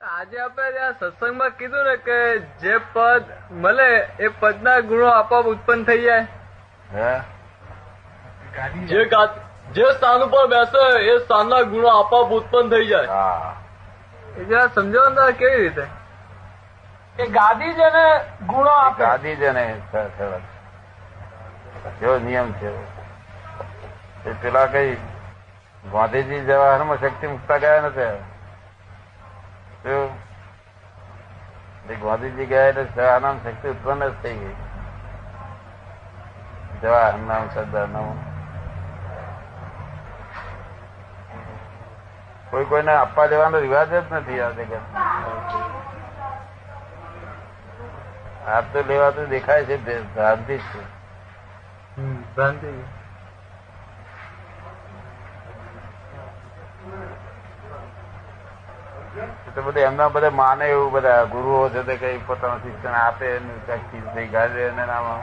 આજે આપણે ત્યાં સત્સંગમાં કીધું ને કે જે પદ મળે એ પદના ગુણો આપોઆપ ઉત્પન્ન થઈ જાય. જે જે સ્થાન ઉપર બેસે એ સ્થાનના ગુણો આપોઆપ ઉત્પન્ન થઈ જાય. હા. એ જરા સમજો ને કેવી રીતે? એ ગાદી છે ને ગુણો આપે. ગાદી ને સરસ કેવો નિયમ છે? એ પેલા કઈ ગાંધીજી જવાહરમાં શક્તિ મુકતા ગયા નથી ગાંધીજી ગયા એટલે જવાહરનામ શક્તિ ઉત્પન્ન જ થઈ ગઈ. જવાહર નામ સરદાર નામ કોઈ કોઈને આપવા દેવાનો રિવાજ જ નથી આ જગત. હાથ તો લેવાતું દેખાય છે ભ્રાંતિ છે. ભ્રાંતિ તો બધા એમના બધા માને એવું બધા ગુરુઓ છે તે કઈ પોતાનું શિક્ષણ આપે શક્તિ થઈ ગાડે એને નામાં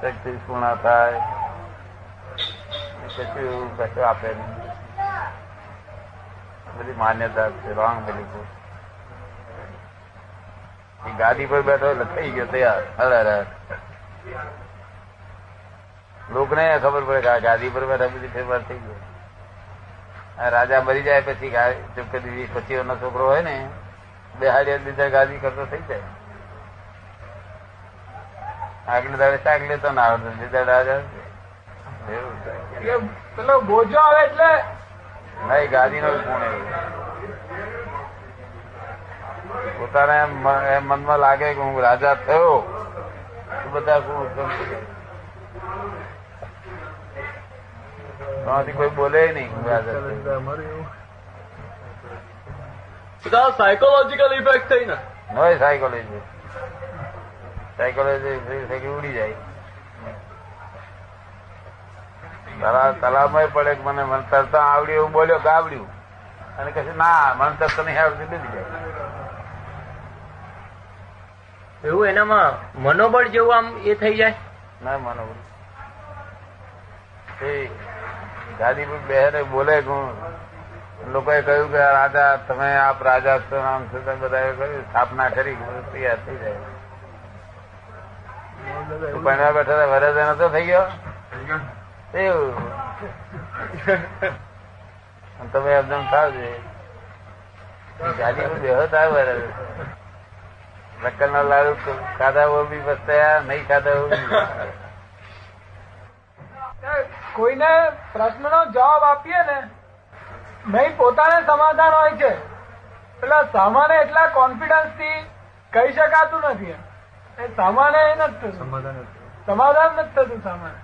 શક્તિ પૂર્ણ થાય. કશું એવું કશું આપે બધી માન્યતા છે, રોંગ એ ગાદી પર બેઠો એટલે થઈ ગયો તૈયાર. અરે અરે લોકને ખબર પડે કે ગાદી પર બેઠા બધી ફેરફાર થઈ ગયો. રાજા મરી જાય પછી ચૂપકે દીધી પછી એનો છોકરો હોય ને બે હાડિયા લીધા ગાદી કરતો થઈ જાય. આગલે દાડે શાક લેતો ના આવડતો લીધા રાજા પેલો બોજો આવે એટલે? નહીં ગાદી નો ગુણ એવું પોતાને એમ મનમાં લાગે કે હું રાજા થયો. બધા ગુણ. ત્યાંથી કોઈ બોલે નહીં સાયકોલોજીકલ ઇફેક્ટ થઈ ને. હોય સાયકોલોજી સાયકોલોજી ઉડી જાય. તલા તળાવમાં પડે કે મને મને તરતા આવડ્યું એવું બોલ્યો ગાવડ્યું અને કહે ના મને તરતા નહીં આવડતી ડૂબી જાય. એવું એનામાં મનોબળ જેવું આમ એ થઈ જાય? ના માનો ગાદીપુર બે બોલે કોણ? લોકોએ કહ્યું કે રાજા, તમે આપ રાજા છો નામ છો, તમે બધા કહ્યું. સ્થાપના કરી તૈયાર થઈ જાય. ભણવા બેઠા વરજ નતો થઈ ગયો. તમે એકદમ થાવજે ગાદીપુર બેહો થાય વરજ નક્કલ ના લાડુ ખાધા બી પસ્તાયા નહીં ખાધા કોઈને પ્રશ્નનો જવાબ આપીએ ને નહીં પોતાને સમાધાન હોય છે. એટલે સામાન્ય એટલા કોન્ફિડન્સથી કહી શકાતું નથી એમ. એ સામાન્ય એ નથી થતું. સમાધાન નથી. થતું સામાન્ય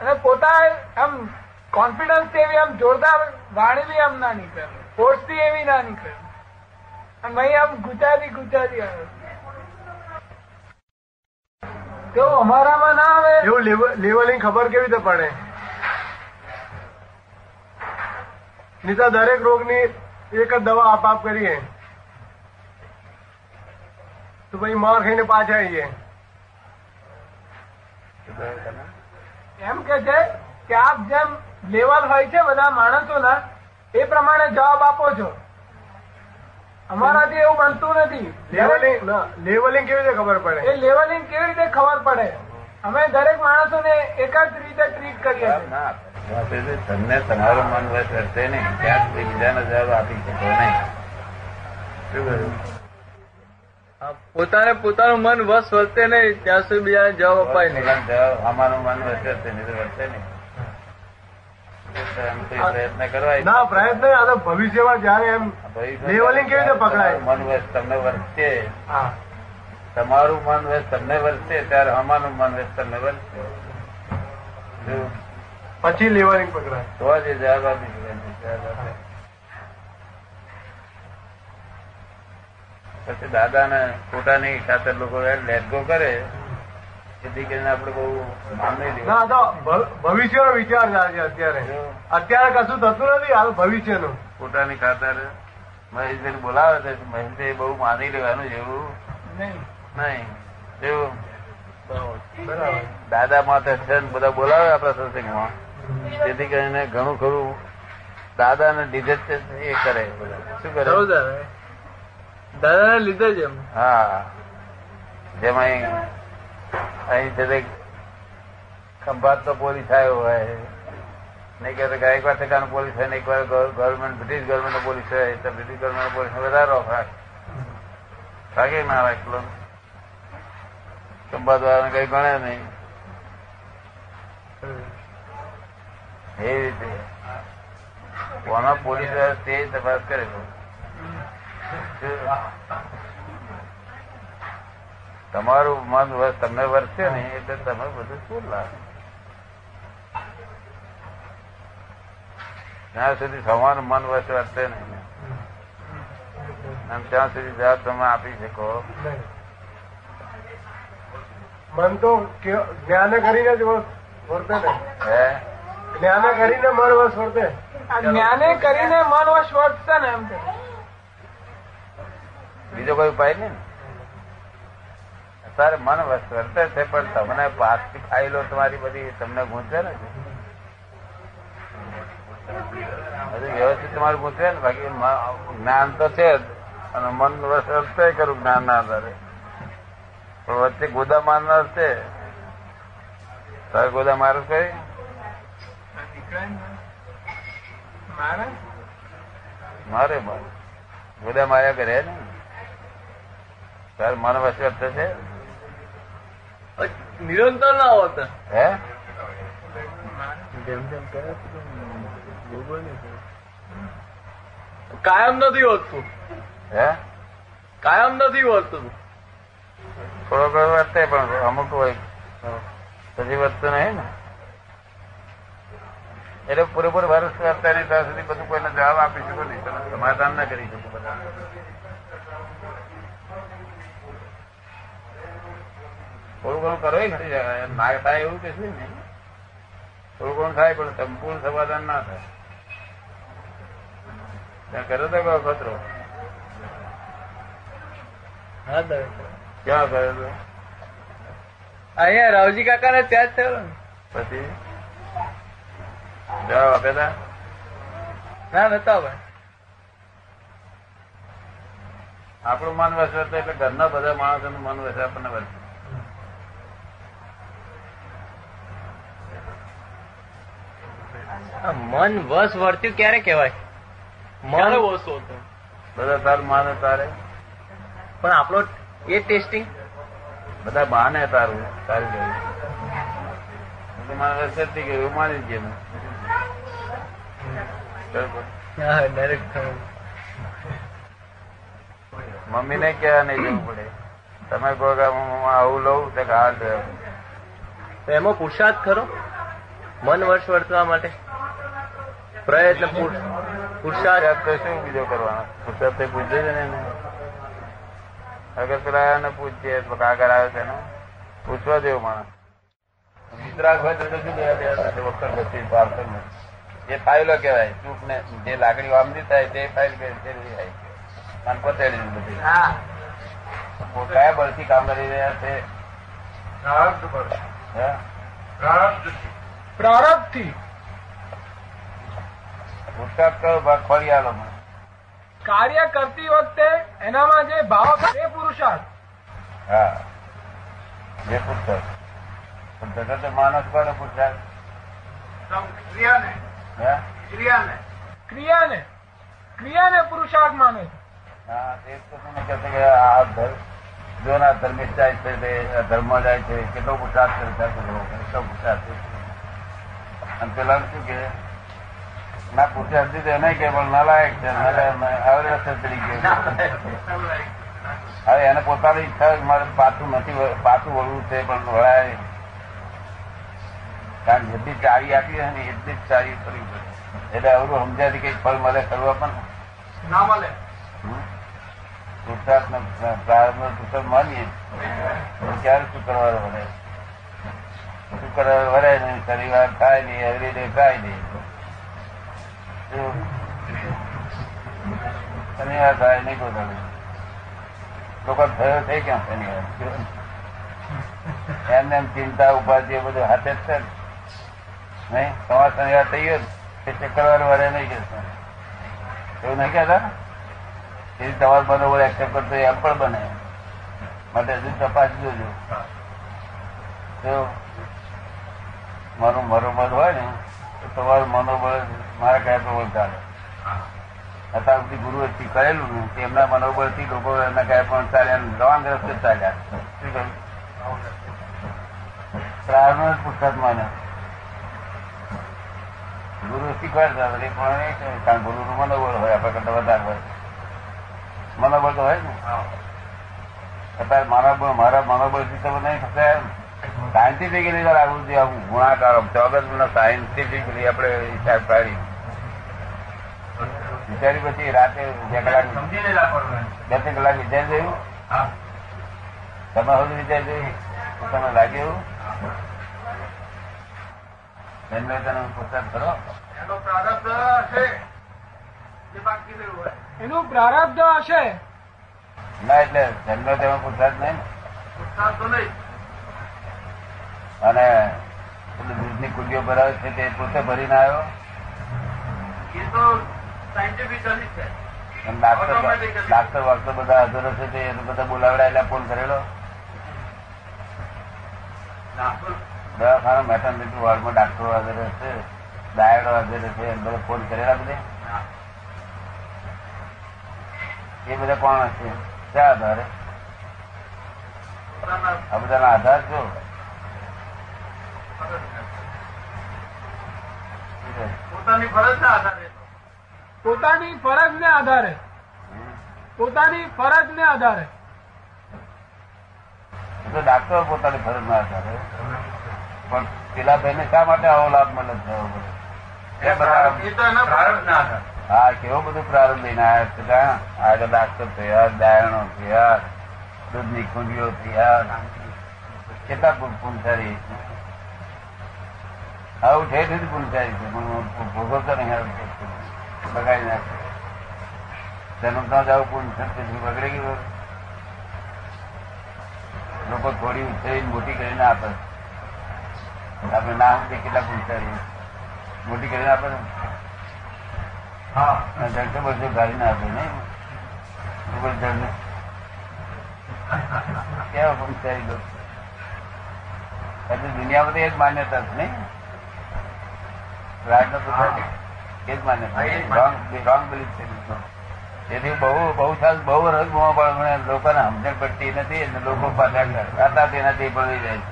અને પોતા એમ કોન્ફિડન્સથી એવી આમ જોરદાર વાણી બી આમ ના નીકળે. ફોર્સથી એવી ના નીકળે. આમ અહીં આમ ગુચાતી ગુચાતી આવે. તો અમારામાં ના આવે. એવું લેવલિંગ ખબર કેવી રીતે પડે? નીતા દરેક રોગની એક જ દવા આપ આપ કરીએ. તો પછી માર ખાઈને પાછા આવીએ. એમ કે છે કે આપ જેમ લેવલ હોય છે બધા માણસોના એ પ્રમાણે જવાબ આપો છો. અમારાથી એવું બનતું નથી. લેવલિંગ લેવલિંગ કેવી રીતે ખબર એ પડે લેવલિંગ કેવી રીતે ખબર પડે? અમે દરેક માણસોને એક જ રીતે ટ્રીટ કરીએ છીએ. એ તમને તમારું મન વશ વર્તે નહીં. ત્યાં સુધી બીજાનો જવાબ આપી શકો નહીં. શું કહ્યું? પોતાને પોતાનું મન વશ વર્તે નહીં ત્યાં સુધી બીજાને જવાબ અપાય નહીં. જવાબ અમારું મન વશ વર્તે નહીં વર્તે નહીં. પ્રયત્ન કરવા ના પ્રયત્ન આ ભવિષ્યમાં જયારે એમ લેવલિંગ કેવી રીતે પકડાય? મન વશ તમને વર્ષે તમારું મન વશ તમને વર્ષે ત્યારે અમારું મન વશ તમને વર્ષે? પછી લેવલિંગ પકડાય. તો જ એ જવાબ આપી શકે જવાબ આપે. પછી દાદાને પોતાની ખાતર લોકો લેટગો કરે. જેથી કરીને આપણે બહુ માન નહીં ના તો ભવિષ્યનો વિચાર થાય છે અત્યારે. અત્યારે કશું થતું નથી હાલ ભવિષ્યનું. પોતાની ખાતર મહેશભાઈ બોલાવે છે મહેશભાઈ બહુ માની લેવાનું જેવું નહીં. નહીં. એવું? બરાબર. દાદા માથે છે ને બધા બોલાવે આપણા સત્સંગમાં. જેથી કરીને ઘણું ખરું દાદાને લીધે જ એ કરે. શું કરે? દાદા ને લીધે જ એમ. હા. જેમાં અહીં તે ખંભાત તો પોલીસ આવ્યો હોય. નહીં કે ગાયકવાડ ઠેકાનો પોલીસ હોય એક વાર ગવર્મેન્ટ બ્રિટિશ ગવર્મેન્ટ પોલીસ હોય, તો બ્રિટિશ ગવર્મેન્ટ પોલીસ વધારે રાખે. રાખે ના રાખલો ખંભાત વાળાને કઈ ગણે નહીં. એ રીતે. કોના પોલીસ તે તપાસ કરે. તમારું મન વસ તમને વર્તે ને એટલે તમે બધું શું લાગે જ્યાં સુધી સમાન મન વસ વર્તે નહીં અને ત્યાં સુધી જવાબ તમે આપી શકો. મન તો કે- જ્ઞાને કરીને જ વર્તે ને. હે? જ્ઞાને કરીને મન વસ વર્તે. આ જ્ઞાને કરીને મન વર્ષ વર્તશે ને એમ બીજો કોઈ ઉપાય નહીં ને? તારે મન વર્તે છે, પણ તમને પાછથી ફાઇલો તમારી બધી તમને ગૂંચે ને? વ્યવસ્થિત તમારું ગૂંચે ને? બાકી જ્ઞાન તો છે જ, અને મન વર્તે કરું જ્ઞાન ના આધારે. પણ વચ્ચે ગોદા મારનાર છે. તારે ગોદા મારું કઈ મારે મારે. ગોદા માર્યા કરે ને? તારે મન વસ છે? નિરંતર ના હોતા હે? જેમ જેમ કરે. કાયમ નથી હોતું. હે? કાયમ નથી હોતું. થોડો ઘણો વર્તે પણ અમુક હોય. પછી વધતું નહીં ને? એટલે પૂરેપૂર વર્ષ નહીં ત્યાં સુધી બધું કોઈને જવાબ આપી શકો નહીં. તમે સમાધાન ના કરી શકો બધા. થોડું ઘણું કરો ખરી જાય ના થાય એવું કે નહીં. થોડું ઘણું થાય પણ સંપૂર્ણ સમાધાન ના થાય. કર્યો તો કયો ખતરો. ક્યાં કર્યો તો? અહીંયા રાવજી કાકા ને ત્યાં જ થયો પછી? જવાબ આપે હતા ના નતા ભાઈ આપણું મન વસે એટલે ઘરના બધા માણસોનું મન વસે આપણને વસે મન વસ વર્ત્યું ક્યારે કહેવાય? મન વસ બધા તાર માને તારે. પણ આપણો એ ટેસ્ટિંગ? બધા બાને તારું તારી ગયું મારે જ થઈ ગયું માની જ ગયું બરાબર. હા મમ્મીને ક્યાં નહીં જવું પડે? તમે કહો કે આવું લઉં તો કે હા તો એમાં પુરુષાર્થ ખરો? મન વર્ષ વર્તવા માટે? પ્રયત્ન પુર- પુરુષાર્થ પુરુષાર્થ તો શું બીજો કરવાનો? પુરુષાર્થ તો પૂછે જ ને અગર પેલા એને પૂછીએ તો કાગળ આવે તેનો પૂછવા જેવું માણસ. વિતરાગ હોય તો શું દેવા દેવા સાથે વખત વચ્ચે પાર્સલમાં. ફાઇલો કહેવાય ચૂક ને જે લાકડી આમની થાય તે ફાઇલ પતેડી બધી. હા. કયા બળથી કામ કરી રહ્યા છે? પ્રારબ્ધ પ્રારબ્ધ પ્રારબ્ધથી પુરુષાર્થ કરો ભાગ આલો કાર્ય કરતી વખતે એનામાં જે ભાવ એ પુરુષાર્થ. હા. જે પુરુષાર્થ. પણ તને તો માણસ કોને પુરુષાર્થ? ક્રિયાને. ક્રિયાને. ક્રિયાને. ક્રિયાને પુરુષાર્થ માને છે. હા તે તો તમને કહેશે કે આ ધર્મ જો ના ધર્મિષ્ઠ જાય છે તે ધર્મ જાય છે કેટલો પુરુષાર્થ કરે છે કેટલો પુરુષાર્થ કરે છે. અને પેલા શું કે ના પુરુષાર્થ તો એને કે પણ નલાયક છે. આવડે રસ્તે ચડી ગયો હવે એને પોતાની ઈચ્છા મારે પાછું નથી પાછું વળવું છે પણ વળાય. કારણ જેટલી ચાવી આપી હોય ને એટલી જ ચાવી કરવી પડે. એટલે અવરું સમજાય કઈ ફળ મળે કરવા પણ ના મળે. પુરુષાર્થ પ્રારંભ પુસ્તક માનીએ. ક્યારે શું કરવાનું વળે? શું કરવા વળે નહીં શનિવાર થાય નહીં એવરી ડે થાય નહીં. શું? શનિવાર થાય નહીં દાડો. લોકો થયો થઈ ક્યાં શનિવાર એમને એમ ચિંતા ઉપાધિ બધું હાથે જ છે. નહીં તમારે શનિવાર થઈ ગયો ને? શુક્રવાર વારે નહીં કહેશે એવું નહીં કહેતા એ તમારો બરોબર એક્સેપ્ટ કરતો એમ પણ બને માટે હજુ તપાસ જોજો મારું મત હોય ને તમારું મનોબળ મારા કયા પ્રબળ ચાલે અત્યાર સુધી ગુરુએ કરેલું ને તેમના મનોબળથી લોકો એમના કયા પણ ચાલે એમ રવાન રસ્તે ચાલ્યા. શું કહ્યું? જ પુસ્તક માને ગુરુ શીખવાડતા એ પણ કારણ ગુરુનું મનોબળ હોય આપણા કરતા વધારે હોય. મનોબળ તો હોય ને. અત્યારે મારા મારા મારા મનોબળથી તમે નહીં થતા સાયન્ટિફિકલી આવું જોઈએ ગુણાકાર ચોગસ સાયન્ટિફિકલી આપણે હિસાબ કાઢી. વિચારી પછી રાતે બે કલાક બે ત્રણ કલાક વિચાર જોયું? તમે હવે વિચાર જોયું? તમે લાગ્યું તમે તને પુસ્તક કરો. એનો પ્રારબ્ધ હશે. જે એનું પ્રારબ્ધ હશે. ના એટલે જન્મ તેમાં પુસ્તક નહીં ને. પુરસાદ તો નહીં. અને દૂધની કુંડીઓ ભરાવે છે તે પોતે ભરીને આવ્યો. એ તો સાયન્ટિફિકલી છે. ડાક્ટર વાક્ટર બધા હાજર હશે તે એને બધા બોલાવડાયેલા ફોન કરેલો. દવાખાના મેટર્નિટી વોર્ડમાં ડાક્ટરો હાજર હશે ડાયડો હાજર હશે એમ બધા ફોન કરેલા બધે. એ બધા કોણ હશે? ક્યાં આધારે? આ બધાના આધાર જો? પોતાની ફરજ ના આધારે. પોતાની ફરજ ને આધારે. પોતાની ફરજ ને આધારે. ડાક્ટર પોતાની ફરજ ના આધારે. પણ પેલા ભાઈને શા માટે આવો લાભ મળે છે? હા કેવો બધું પ્રારંભ લઈને આવ્યા છે આગળ ડાક્ટર થયા દાયણો થયા દૂધની કુંડીઓ થયા કેટલા પૂંછારી આવું ઠેર ઠેર પૂંછારી છે. પણ ભોગવતો નહીં આવું બગાડી નાખે. જન્મતા જ આવું પૂર્ણ થશે બગડે ગયું લોકો થોડી ઉછેરી મોટી કરીને આપે. આપણે ના સમજે કેટલા પૂંછારી મોટી કરીને આપે ને? હા. જડતો બધો ગાડીને આપે નહીં ઉપર જડને કેવા પંચાયત લોકો હજુ દુનિયામાં તો એ જ માન્યતા નહીં રાજનો પુત્ર એ જ માન્યતા રોંગ રોંગ બિલીફ છે તેથી બહુ બહુ સાલ બહુ રસ પણ લોકોને સમજણ પડતી નથી અને લોકો પાછા તેનાથી પડી જાય છે.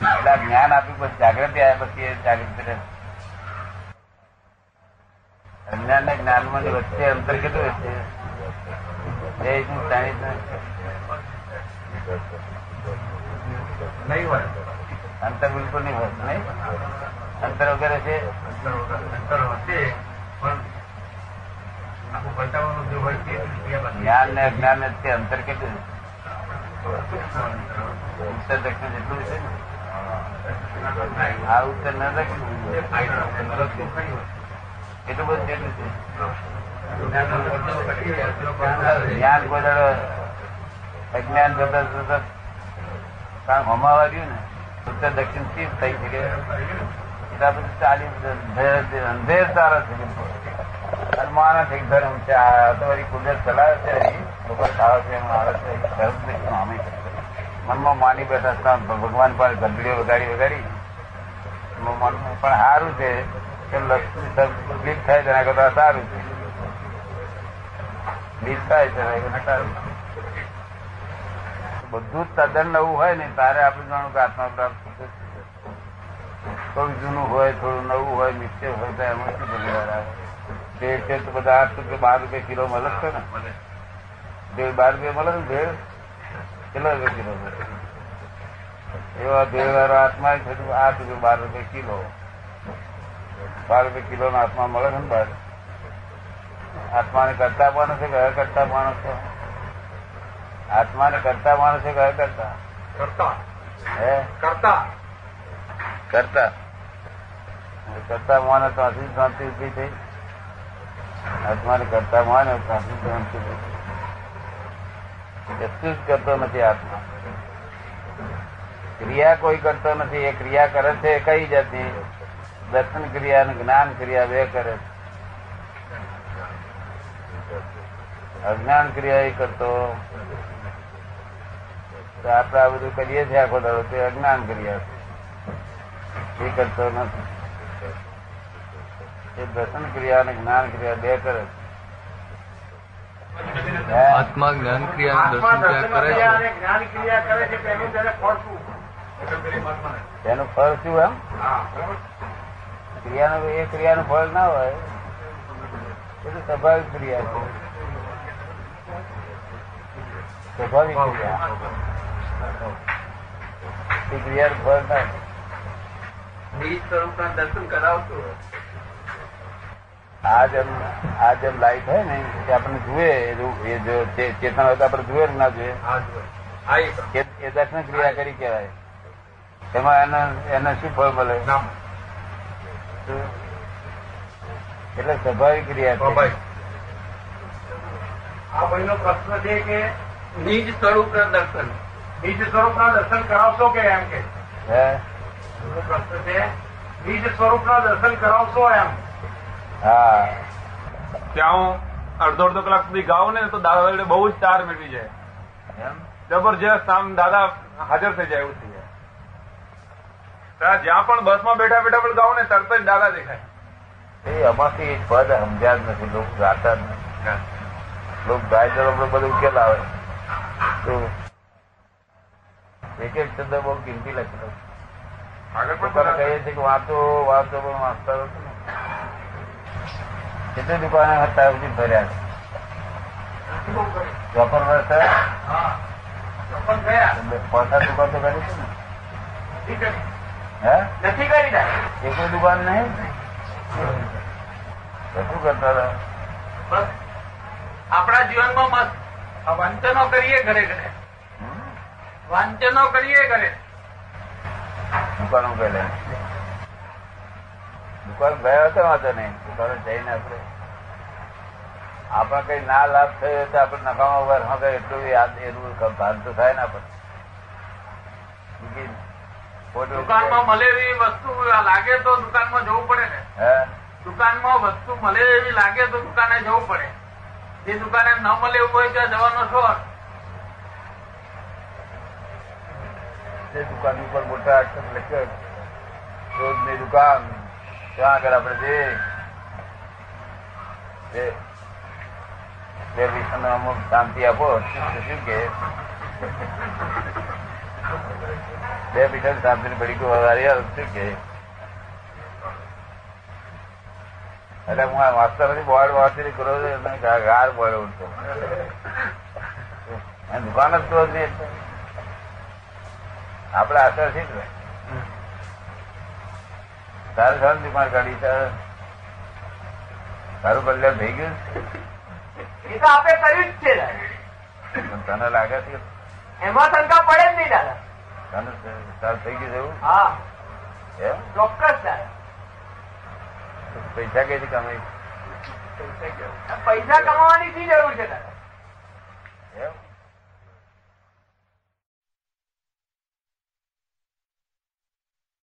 એટલે જ્ઞાન આપ્યું પછી જાગૃતિ આવ્યા પછી એ જાગૃતિ રહે. અજ્ઞાન ને જ્ઞાનમાં વચ્ચે અંતર કેટલું હશે ત્રણ નહીં હોય. અંતર બિલકુલ નહીં હોય નહીં? અંતર વગેરે છે? અંતર હશે પણ જ્ઞાન ને અજ્ઞાન ને અંતર કેટલું ઉત્તર દક્ષિણ જેટલું છે આ ઉત્તર ન દક્ષિણ? એટલું બધું જેટલું છે? જ્ઞાન કોઈ દાડો અજ્ઞાન જતા જતા કારણ હમાવા ગયું ને? ઉત્તર દક્ષિણથી જ થઈ શકે. તારા છે. મનમાં માની બેઠા ભગવાન પાસે ઘંટડીઓ વગાડી વગાડી. મન પણ સારું છે. કે લક્ષ્મી લીક થાય તેના કરતા સારું છે. લીક થાય તેના કરતા સારું બધું જ તદ્દન નવું હોય ને, તારે આપણે જાણું કે આત્મા પ્રાપ્ત. થોડું જૂનું હોય થોડું નવું હોય મિક્સર હોય તો એમાં શું બની આવે? તે તો બધા આઠ રૂપિયા બાર રૂપિયા કિલો મળે છે ને? ભેળ બાર રૂપિયા મળે ને ભેળ? કેટલા રૂપિયા કિલો મળે? એવા ભેળ વાળો આત્મા આઠ રૂપિયા બાર રૂપિયા કિલો. બાર રૂપિયા કિલો નો આત્મા મળે છે ને બાર? આત્માને કરતા માણસ છે કે કરતા માણસ છે આત્માને કરતા માણસ છે કે કરતા કરતા. હે? કરતા. કરતા. કરતા માને ત્યાંથી શાંતિ ઊભી થઈ. આત્માને કરતા માને ત્યાંથી શાંતિ કશું કરતો નથી આત્મા. ક્રિયા કોઈ કરતો નથી, એ ક્રિયા કરે છે કઈ જાતની? દર્શન ક્રિયા અને જ્ઞાન ક્રિયા બે કરે છે. અજ્ઞાન ક્રિયા એ કરતો. આપણે આ બધું કરીએ છીએ આખો દાડો, તે અજ્ઞાન ક્રિયા છે. એ કરતો નથી. એ દર્શન ક્રિયા અને જ્ઞાન ક્રિયા બે કરે છે. આત્મા જ્ઞાન ક્રિયા દર્શન ક્રિયા કરે છે. જ્ઞાન ક્રિયા કરે છે તેનું તેને ફળ શું? એનું ફળ શું એમ? ક્રિયાનું એ ક્રિયાનું ફળ ના હોય. એ તો સ્વાભાવિક ક્રિયા છે. સ્વાભાવિક ક્રિયા. એ ક્રિયાનું ફળ ના હોય. બીજ સ્વરૂપના દર્શન કરાવતું આ જેમ આ જેમ લાઈટ હોય ને એ આપણને જુએ એ જો- ચેતન હોય તો આપણે જુએ ના જુએ. એ દર્શન ક્રિયા કરી કહેવાય. એમાં એને એને શું ફળ મળે? એટલે સ્વાભાવિક ક્રિયા. આ ભાઈનો પ્રશ્ન છે કે બીજ સ્વરૂપના દર્શન. બીજ સ્વરૂપના દર્શન કરાવશો કે એમ કે? હે? એનો પ્રશ્ન છે. બીજ સ્વરૂપના દર્શન કરાવશો એમ. હા. ત્યાં હું અડધો અડધો કલાક સુધી ગાઉં ને તો દાદા બહુ જ તાર મેળવી જાય જબરજસ્ત આમ દાદા હાજર થઈ જાય એવું થઈ જાય. જ્યાં પણ બસમાં બેઠા બેઠા પણ ગાઉં ને તરત જ દાદા દેખાય. એ આમાંથી એક પદ સમજ્યા જ નથી. લોકો ગાતા જ નથી. લોક ગાય તો આપણે બધું ઉકેલ આવે. તો એક એક શબ્દ બહુ કિંમતી લખેલો છે. પણ કહીએ છીએ કે વાંચો વાંચો પણ વાંચતા નથી કેટલી દુકાને હતા સુધી છે? ચોપન વર્ષ પાંચ દુકાન તો કરી છે ને. નથી કરી. એ કોઈ દુકાન નહીં? શું કરતા હતા? બસ. આપણા જીવનમાં મસ્ત. વાંચનો કરીએ ઘરે ઘરે? વાંચનો કરીએ ઘરે. દુકાનો પહેલા દુકાન ગયા હતા વાંધો નહીં. દુકાનો જઈને આપણે આપણે કઈ ના લાભ થયો તો આપણે નફામાં વાર હા કઈ એટલું યાદ એટલું ભાન તો થાય ને આપણે દુકાનમાં મળે એવી વસ્તુ લાગે તો દુકાનમાં જવું પડે ને. દુકાનમાં વસ્તુ મળે એવી લાગે તો દુકાને જવું પડે. જે દુકાને ન મળે એવું હોય ત્યાં જવાનો છો તે દુકાન ઉપર મોટા અક્ષર લખ્યો રોજની દુકાન ત્યાં આગળ આપણે જે બે વિષયનો અમુક શાંતિ આપો શું કે બે વિષય શાંતિ ની વાળી આવે શું કે એટલે હું આ વાંચતા નથી બોર્ડ વાંચી કરો છો ગાર બોર્ડ ઉઠતો દુકાન જ તો નથી એટલે. આપણે આશા છે જ ને. તારે સારું દુકાન કાઢી તારે કલ્યાણ થઈ ગયું? એ તો આપે કર્યું જ છે તને લાગે છે? એમાં શંકા પડે જ નહીં દાદા. તને તાર થઈ ગયું છે એવું? હા. એમ? ચોક્કસ દાદા. પૈસા કઈથી કમાઈ? પૈસા કમાવાની શી જરૂર છે દાદા?